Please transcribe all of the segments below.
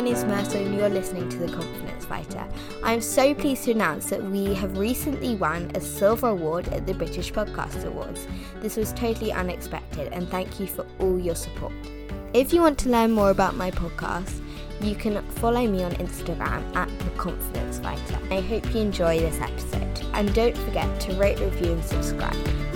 my name is Mercer and you're listening to The Confidence Fighter. I am so pleased to announce that we have recently won a silver award at the British Podcast Awards. This was totally unexpected and thank you for all your support. If you want to learn more about my podcast, you can follow me on Instagram at The Confidence Fighter. I hope you enjoy this episode and don't forget to rate, review, and subscribe.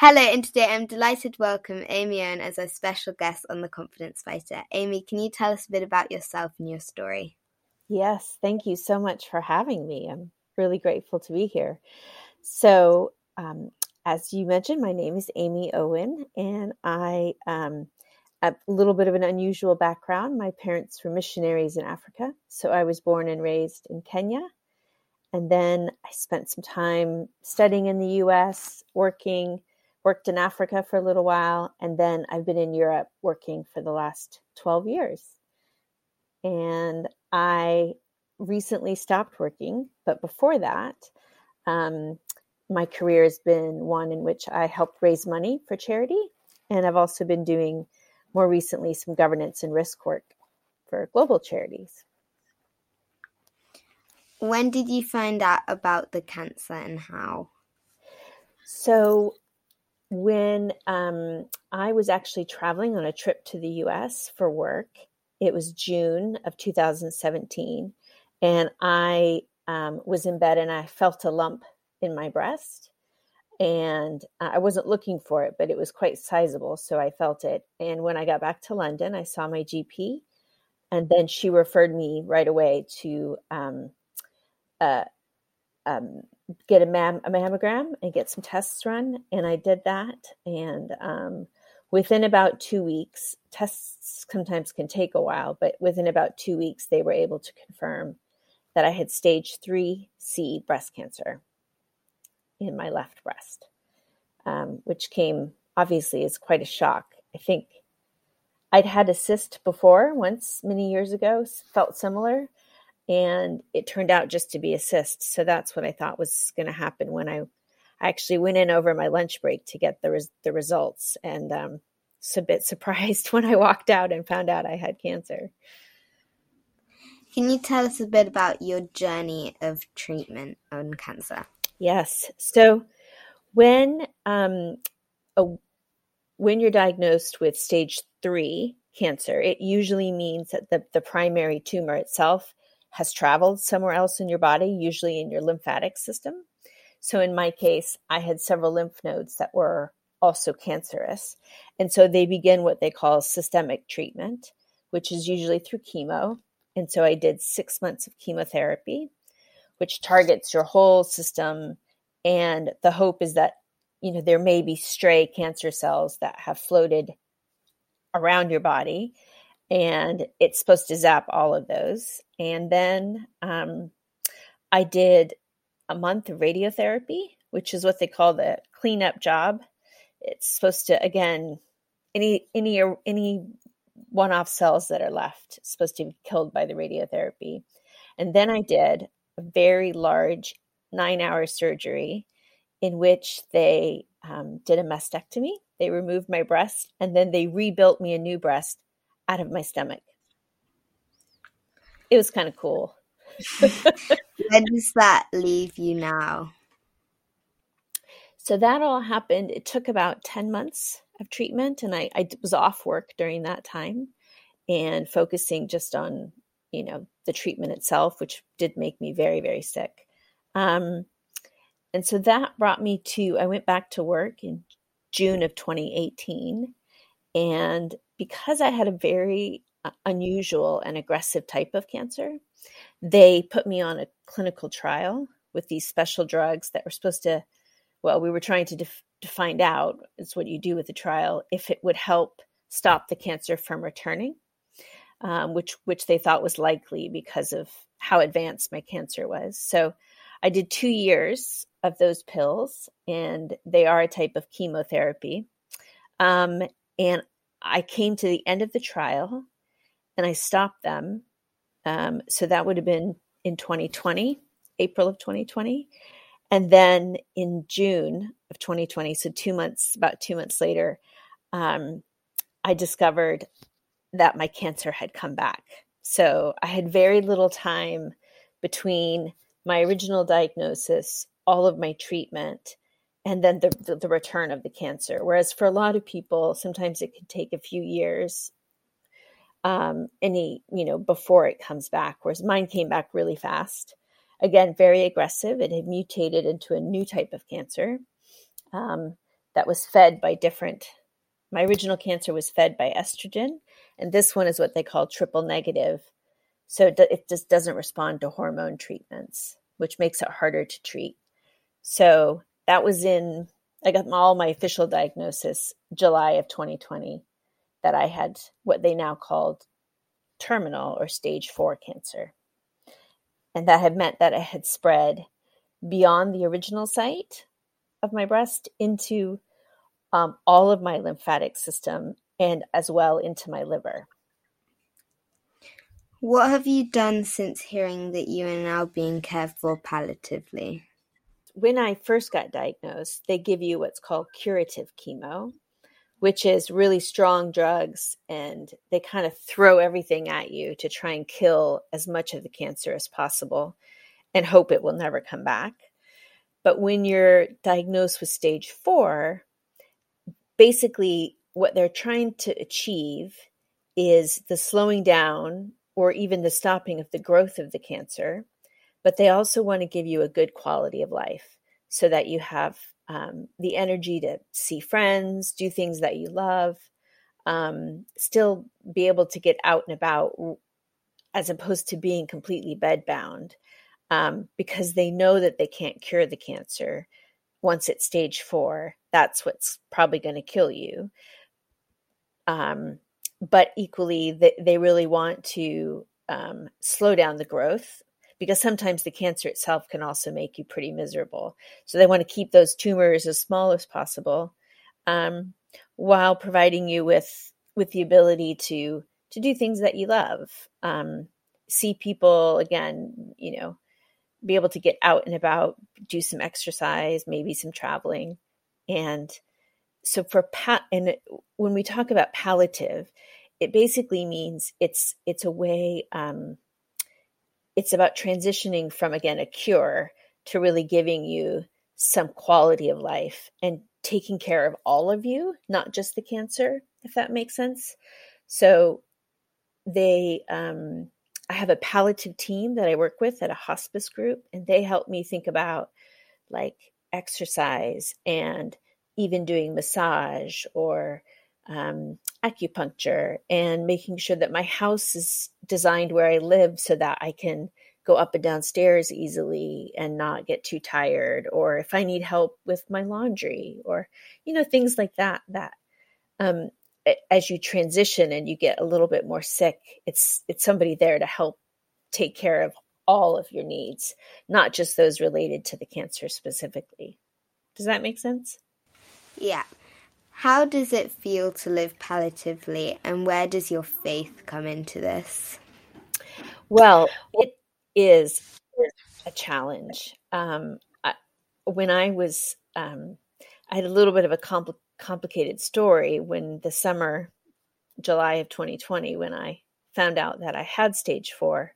Hello, and today I'm delighted to welcome Amy Owen as our special guest on The Confidence Fighter. Amy, can you tell us a bit about yourself and your story? Yes, thank you so much for having me. I'm really grateful to be here. So, um, as you mentioned, my name is Amy Owen, and I um, a little bit of an unusual background. My parents were missionaries in Africa, so I was born and raised in Kenya. And then I spent some time studying in the US, working worked in Africa for a little while, and then I've been in Europe working for the last 12 years. And I recently stopped working, but before that, um, my career has been one in which I helped raise money for charity, and I've also been doing more recently some governance and risk work for global charities. When did you find out about the cancer and how? So, when um, I was actually traveling on a trip to the US for work, it was June of 2017, and I um, was in bed and I felt a lump in my breast. And I wasn't looking for it, but it was quite sizable. So I felt it. And when I got back to London, I saw my GP. And then she referred me right away to um, uh, um, get a, mam- a, mammogram and get some tests run. And I did that. And um, within about two weeks, tests sometimes can take a while, but within about two weeks, they were able to confirm that I had stage 3C breast cancer in my left breast, um, which came obviously as quite a shock. I think I'd had a cyst before once many years ago, felt similar, and it turned out just to be a cyst. So that's what I thought was going to happen when I, I actually went in over my lunch break to get the res- the results, and um, was a bit surprised when I walked out and found out I had cancer. Can you tell us a bit about your journey of treatment on cancer? Yes. So when um, a, when you're diagnosed with stage three cancer, it usually means that the, the primary tumor itself has traveled somewhere else in your body, usually in your lymphatic system. So in my case, I had several lymph nodes that were also cancerous. And so they begin what they call systemic treatment, which is usually through chemo. And so I did six months of chemotherapy, which targets your whole system. And the hope is that, you know, there may be stray cancer cells that have floated around your body and it's supposed to zap all of those. And then um, I did a month of radiotherapy, which is what they call the cleanup job. It's supposed to again any any any one-off cells that are left supposed to be killed by the radiotherapy. And then I did a very large nine-hour surgery in which they um, did a mastectomy. They removed my breast and then they rebuilt me a new breast out of my stomach. It was kind of cool. Where does that leave you now? So that all happened. It took about 10 months of treatment, and I, I was off work during that time and focusing just on, you know, the treatment itself, which did make me very, very sick. Um, and so that brought me to, I went back to work in June of 2018. And because I had a very uh, unusual and aggressive type of cancer, they put me on a clinical trial with these special drugs that were supposed to, well, we were trying to, def- to find out, is what you do with the trial, if it would help stop the cancer from returning, um, which, which they thought was likely because of how advanced my cancer was. So I did two years of those pills, and they are a type of chemotherapy. Um, and I came to the end of the trial and I stopped them. Um, so that would have been in 2020, April of 2020. And then in June of 2020, so two months, about two months later, um, I discovered that my cancer had come back. So I had very little time between my original diagnosis, all of my treatment, and then the, the, the, return of the cancer. Whereas for a lot of people, sometimes it could take a few years, um, any you know before it comes back. Whereas mine came back really fast. Again, very aggressive. It had mutated into a new type of cancer um, that was fed by different. My original cancer was fed by estrogen, and this one is what they call triple negative. So it just doesn't respond to hormone treatments, which makes it harder to treat. So that was in, I got all my official diagnosis July of 2020 that I had what they now called terminal or stage four cancer. And that had meant that it had spread beyond the original site of my breast into um, all of my lymphatic system and as well into my liver. What have you done since hearing that you are now being cared for palliatively? When I first got diagnosed, they give you what's called curative chemo, which is really strong drugs, and they kind of throw everything at you to try and kill as much of the cancer as possible and hope it will never come back. But when you're diagnosed with stage four, basically what they're trying to achieve is the slowing down or even the stopping of the growth of the cancer, but they also want to give you a good quality of life so that you have um, the energy to see friends, do things that you love, um, still be able to get out and about as opposed to being completely bedbound um, because they know that they can't cure the cancer once it's stage four. That's what's probably going to kill you. Um, but equally they, they really want to um, slow down the growth because sometimes the cancer itself can also make you pretty miserable. So they want to keep those tumors as small as possible um, while providing you with with the ability to to do things that you love. Um, see people again you know be able to get out and about do some exercise maybe some traveling. And so for pat and when we talk about palliative it basically means it's it's a way um, it's about transitioning from again a cure to really giving you some quality of life and taking care of all of you not just the cancer if that makes sense. So they um, i have a palliative team that i work with at a hospice group and they help me think about like exercise and even doing massage or um, acupuncture and making sure that my house is designed where I live so that I can go up and down stairs easily and not get too tired or if I need help with my laundry or you know things like that that um, as you transition and you get a little bit more sick it's it's somebody there to help take care of all of your needs not just those related to the cancer specifically. Does that make sense? Yeah how does it feel to live palliatively, and where does your faith come into this? Well, it is a challenge. Um, I, when I was, um, I had a little bit of a compl- complicated story when the summer, July of 2020, when I found out that I had stage four.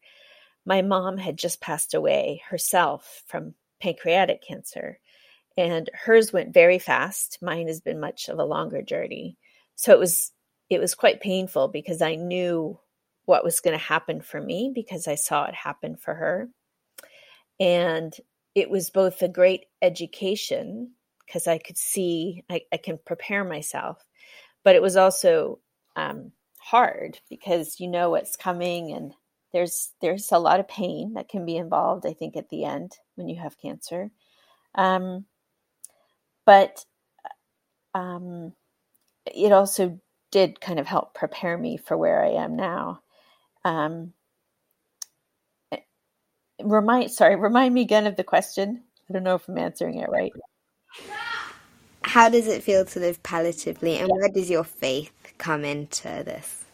My mom had just passed away herself from pancreatic cancer and hers went very fast. Mine has been much of a longer journey. So it was it was quite painful because i knew what was going to happen for me because i saw it happen for her. And it was both a great education because i could see I, I, can prepare myself but it was also um, hard because you know what's coming and there's there's a lot of pain that can be involved i think at the end when you have cancer. Um, but um, it also did kind of help prepare me for where I am now. Um, eh, remind sorry, remind me again of the question. I don't know if I'm answering it right. How does it feel to live palliatively, and where does your faith come into this?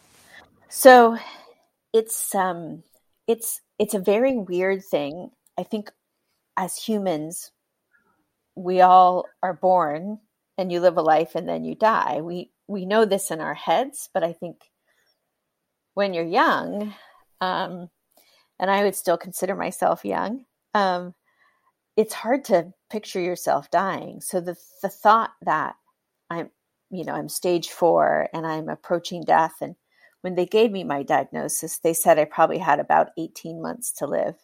So, it's um, it's it's a very weird thing. I think as humans, we all are born and you live a life and then you die. We we know this in our heads, but I think when you're young, um, and I would still consider myself young, um, it's hard to picture yourself dying. So the the thought that I'm, you know, I'm stage four and I'm approaching death, and when they gave me my diagnosis, they said I probably had about 18 months to live.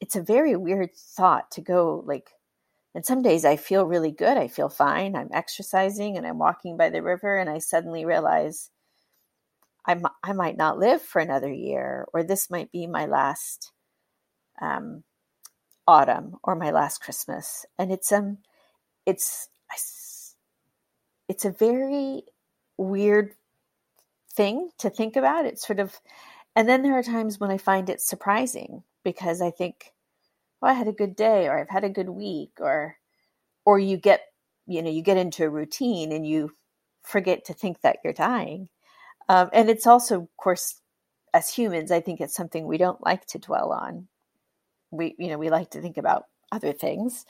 It's a very weird thought to go like and some days I feel really good. I feel fine. I'm exercising and I'm walking by the river, and I suddenly realize I, I might not live for another year, or this might be my last um, autumn or my last Christmas. And it's um, it's it's a very weird thing to think about. It's sort of, and then there are times when I find it surprising because I think oh, I had a good day or I've had a good week or or you get you know you get into a routine and you forget to think that you're dying. Um, and it's also, of course, as humans, I think it's something we don't like to dwell on. We you know we like to think about other things.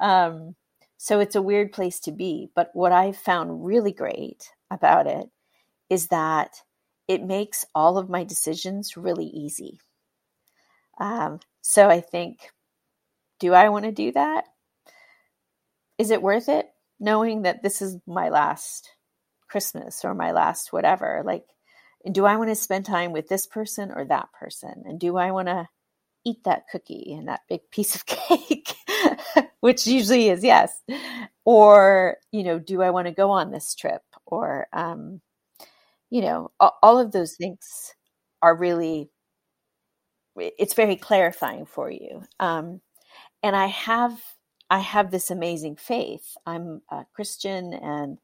Um, so it's a weird place to be. But what I've found really great about it is that it makes all of my decisions really easy. Um, so I think do I want to do that? Is it worth it? Knowing that this is my last Christmas or my last whatever. Like, do I want to spend time with this person or that person? And do I want to eat that cookie and that big piece of cake? Which usually is yes. Or, you know, do I want to go on this trip? Or, um, you know, all of those things are really, it's very clarifying for you. Um, and I have I have this amazing faith. I'm a Christian and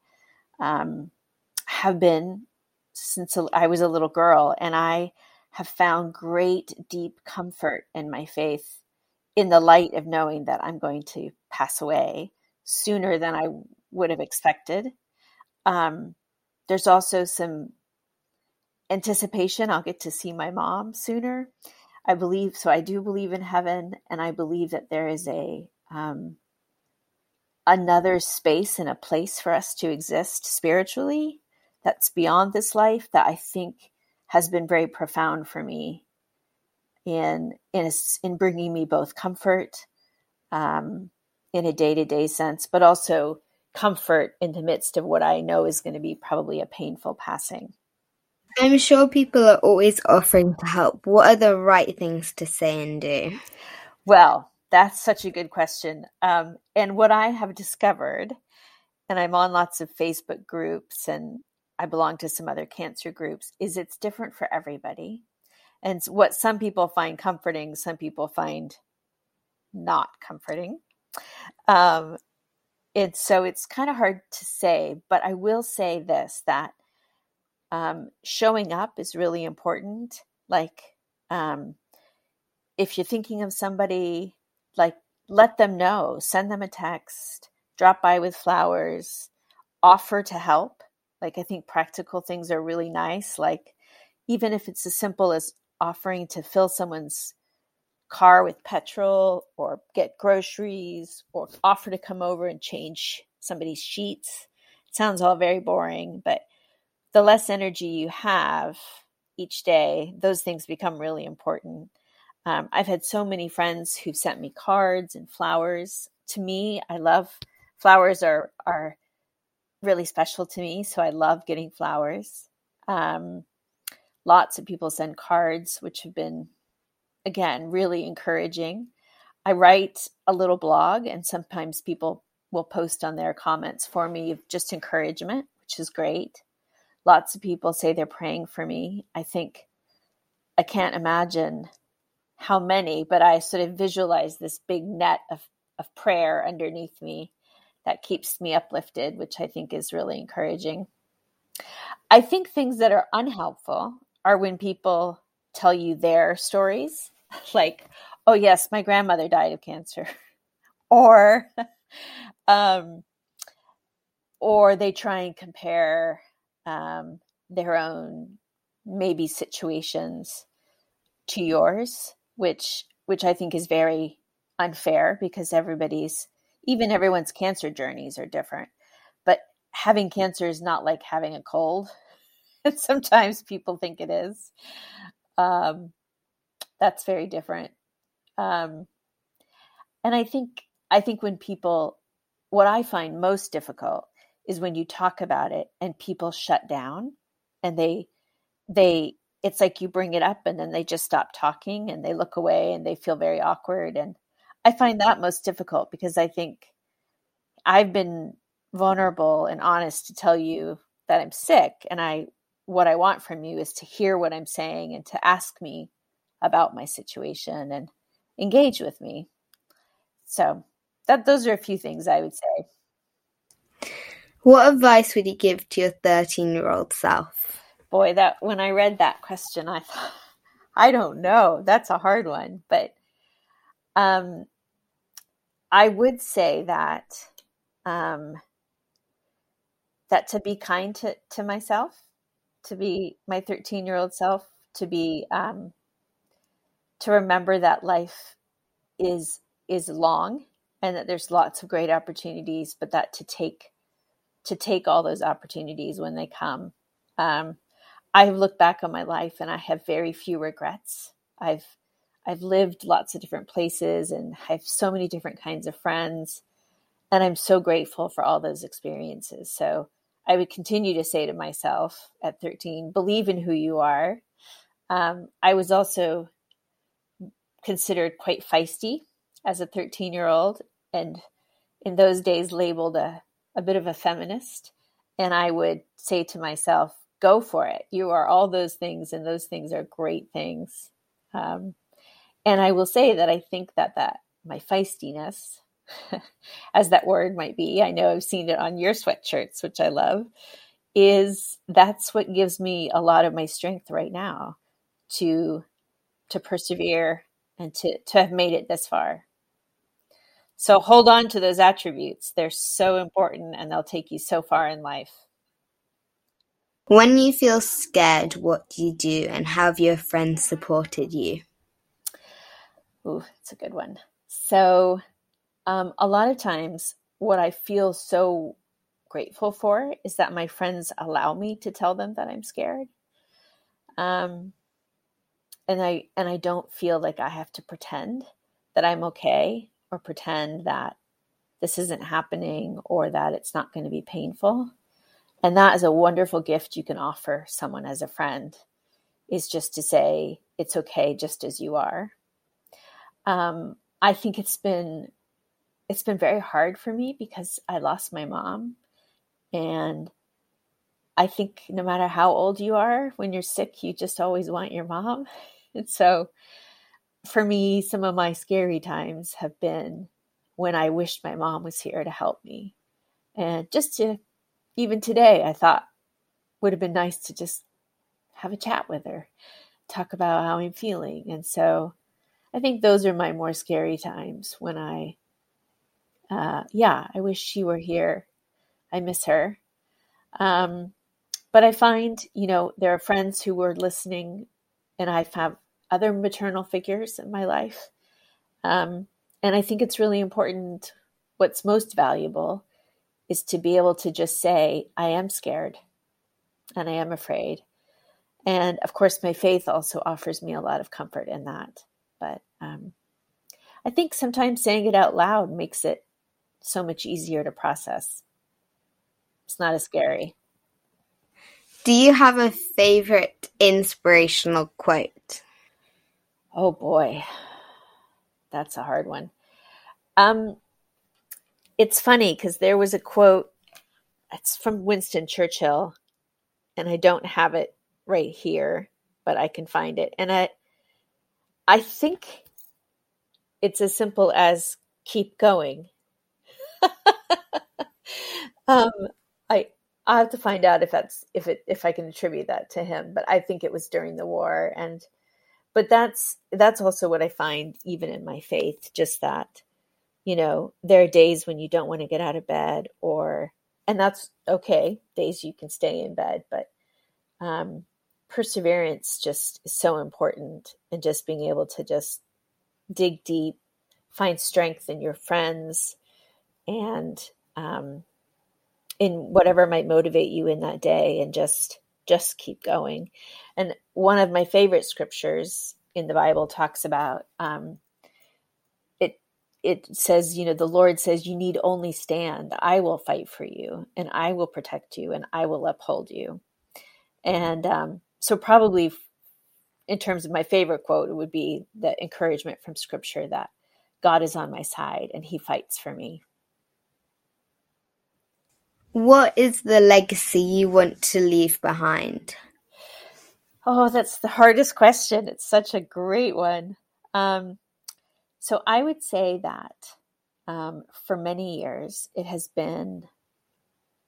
um, have been since I was a little girl, and I have found great deep comfort in my faith in the light of knowing that I'm going to pass away sooner than I would have expected. Um, there's also some anticipation I'll get to see my mom sooner. I believe so. I do believe in heaven, and I believe that there is a um, another space and a place for us to exist spiritually that's beyond this life that I think has been very profound for me in in a, in bringing me both comfort um, in a day to day sense, but also comfort in the midst of what I know is going to be probably a painful passing. I'm sure people are always offering to help. What are the right things to say and do? Well, that's such a good question. Um, and what I have discovered, and I'm on lots of Facebook groups and I belong to some other cancer groups, is it's different for everybody. And what some people find comforting, some people find not comforting. Um, and so it's kind of hard to say, but I will say this that um, showing up is really important. Like, um, if you're thinking of somebody, like, let them know, send them a text, drop by with flowers, offer to help. Like, I think practical things are really nice. Like, even if it's as simple as offering to fill someone's car with petrol or get groceries or offer to come over and change somebody's sheets. It sounds all very boring, but the less energy you have each day, those things become really important. Um, I've had so many friends who've sent me cards and flowers. To me, I love flowers are are really special to me, so I love getting flowers. Um, lots of people send cards, which have been again really encouraging. I write a little blog, and sometimes people will post on their comments for me just encouragement, which is great. Lots of people say they're praying for me. I think I can't imagine how many, but I sort of visualize this big net of, of prayer underneath me that keeps me uplifted, which I think is really encouraging. I think things that are unhelpful are when people tell you their stories, like, oh, yes, my grandmother died of cancer, or, um, or they try and compare um, their own maybe situations to yours, which which I think is very unfair because everybody's even everyone's cancer journeys are different. But having cancer is not like having a cold. And sometimes people think it is. Um, that's very different. Um, and I think I think when people, what I find most difficult is when you talk about it and people shut down and they they it's like you bring it up and then they just stop talking and they look away and they feel very awkward and I find that most difficult because I think I've been vulnerable and honest to tell you that I'm sick and I what I want from you is to hear what I'm saying and to ask me about my situation and engage with me. So that those are a few things I would say. What advice would you give to your 13 year old self? Boy, that when I read that question, I thought, I don't know. That's a hard one, but um, I would say that um, that to be kind to, to myself, to be my 13 year old self, to be um, to remember that life is is long and that there's lots of great opportunities, but that to take to take all those opportunities when they come. Um, I've looked back on my life and I have very few regrets. I've I've lived lots of different places and I have so many different kinds of friends, and I'm so grateful for all those experiences. So I would continue to say to myself at 13, believe in who you are. Um, I was also considered quite feisty as a 13 year old and in those days labeled a, a bit of a feminist. And I would say to myself, go for it. You are all those things, and those things are great things. Um, and I will say that I think that that my feistiness, as that word might be, I know I've seen it on your sweatshirts, which I love, is that's what gives me a lot of my strength right now to to persevere and to to have made it this far. So hold on to those attributes. They're so important and they'll take you so far in life. When you feel scared, what do you do and how have your friends supported you? Ooh, it's a good one. So, um, a lot of times, what I feel so grateful for is that my friends allow me to tell them that I'm scared. Um, and I and I don't feel like I have to pretend that I'm okay or pretend that this isn't happening or that it's not going to be painful. And that is a wonderful gift you can offer someone as a friend is just to say, it's okay just as you are. Um, I think it's been it's been very hard for me because I lost my mom and I think no matter how old you are, when you're sick, you just always want your mom. And so for me, some of my scary times have been when I wished my mom was here to help me. And just to, even today, I thought would have been nice to just have a chat with her, talk about how I'm feeling. And so I think those are my more scary times when I, uh, yeah, I wish she were here. I miss her. Um, but I find, you know, there are friends who were listening, and I have other maternal figures in my life. Um, and I think it's really important. What's most valuable is to be able to just say, I am scared and I am afraid. And of course, my faith also offers me a lot of comfort in that. But um, I think sometimes saying it out loud makes it so much easier to process. It's not as scary. Do you have a favorite inspirational quote? Oh boy, that's a hard one. Um, it's funny because there was a quote. It's from Winston Churchill, and I don't have it right here, but I can find it. And I, I think it's as simple as keep going. um, I I have to find out if that's if it if I can attribute that to him, but I think it was during the war and but that's that's also what I find even in my faith, just that, you know, there are days when you don't want to get out of bed or and that's okay, days you can stay in bed, but um perseverance just is so important and just being able to just dig deep, find strength in your friends and um, in whatever might motivate you in that day and just just keep going. And one of my favorite scriptures in the bible talks about um, it it says you know the lord says you need only stand. I will fight for you and i will protect you and i will uphold you. And um, so probably in terms of my favorite quote it would be the encouragement from scripture that god is on my side and he fights for me what is the legacy you want to leave behind? Oh, that's the hardest question. It's such a great one. Um, so I would say that um, for many years it has been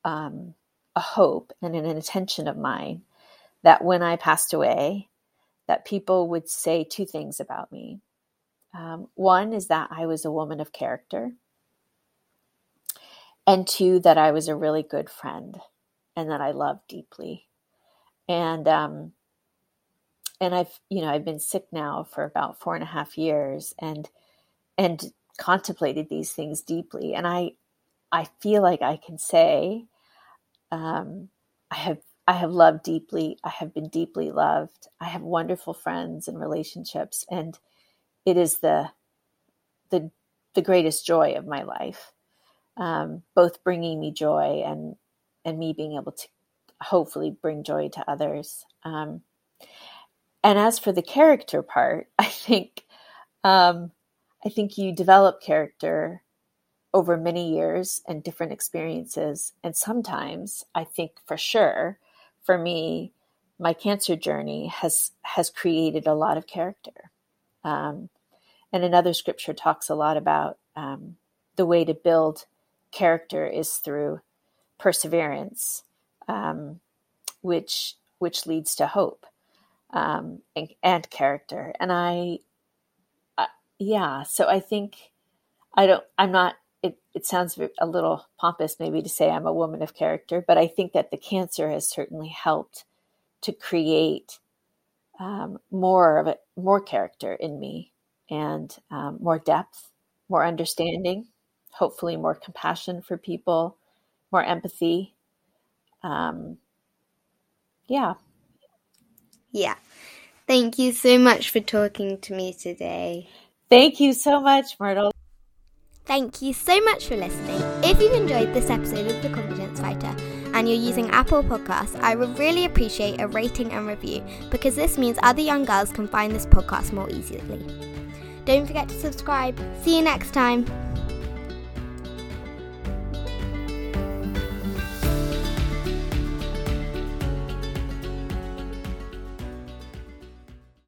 um, a hope and an intention of mine that when I passed away, that people would say two things about me. Um, one is that I was a woman of character and two that i was a really good friend and that i loved deeply. And um and i've you know i've been sick now for about four and a half years and and contemplated these things deeply. And i i feel like i can say um i have i have loved deeply. I have been deeply loved. I have wonderful friends and relationships and it is the the the greatest joy of my life um, both bringing me joy and and me being able to hopefully bring joy to others. Um, and as for the character part, I think um, I think you develop character over many years and different experiences. And sometimes I think for sure, for me, my cancer journey has has created a lot of character. Um, and another scripture talks a lot about um, the way to build character is through perseverance, um, which which leads to hope um, and, and, character. And I, uh, yeah, so I think I don't. I'm not. It, it sounds a little pompous, maybe, to say I'm a woman of character, but I think that the cancer has certainly helped to create um, more of it, more character in me, and um, more depth, more understanding hopefully more compassion for people, more empathy. Um, yeah. Yeah. Thank you so much for talking to me today. Thank you so much, Myrtle. Thank you so much for listening. If you've enjoyed this episode of The Confidence Fighter and you're using Apple Podcasts, I would really appreciate a rating and review because this means other young girls can find this podcast more easily. Don't forget to subscribe. See you next time.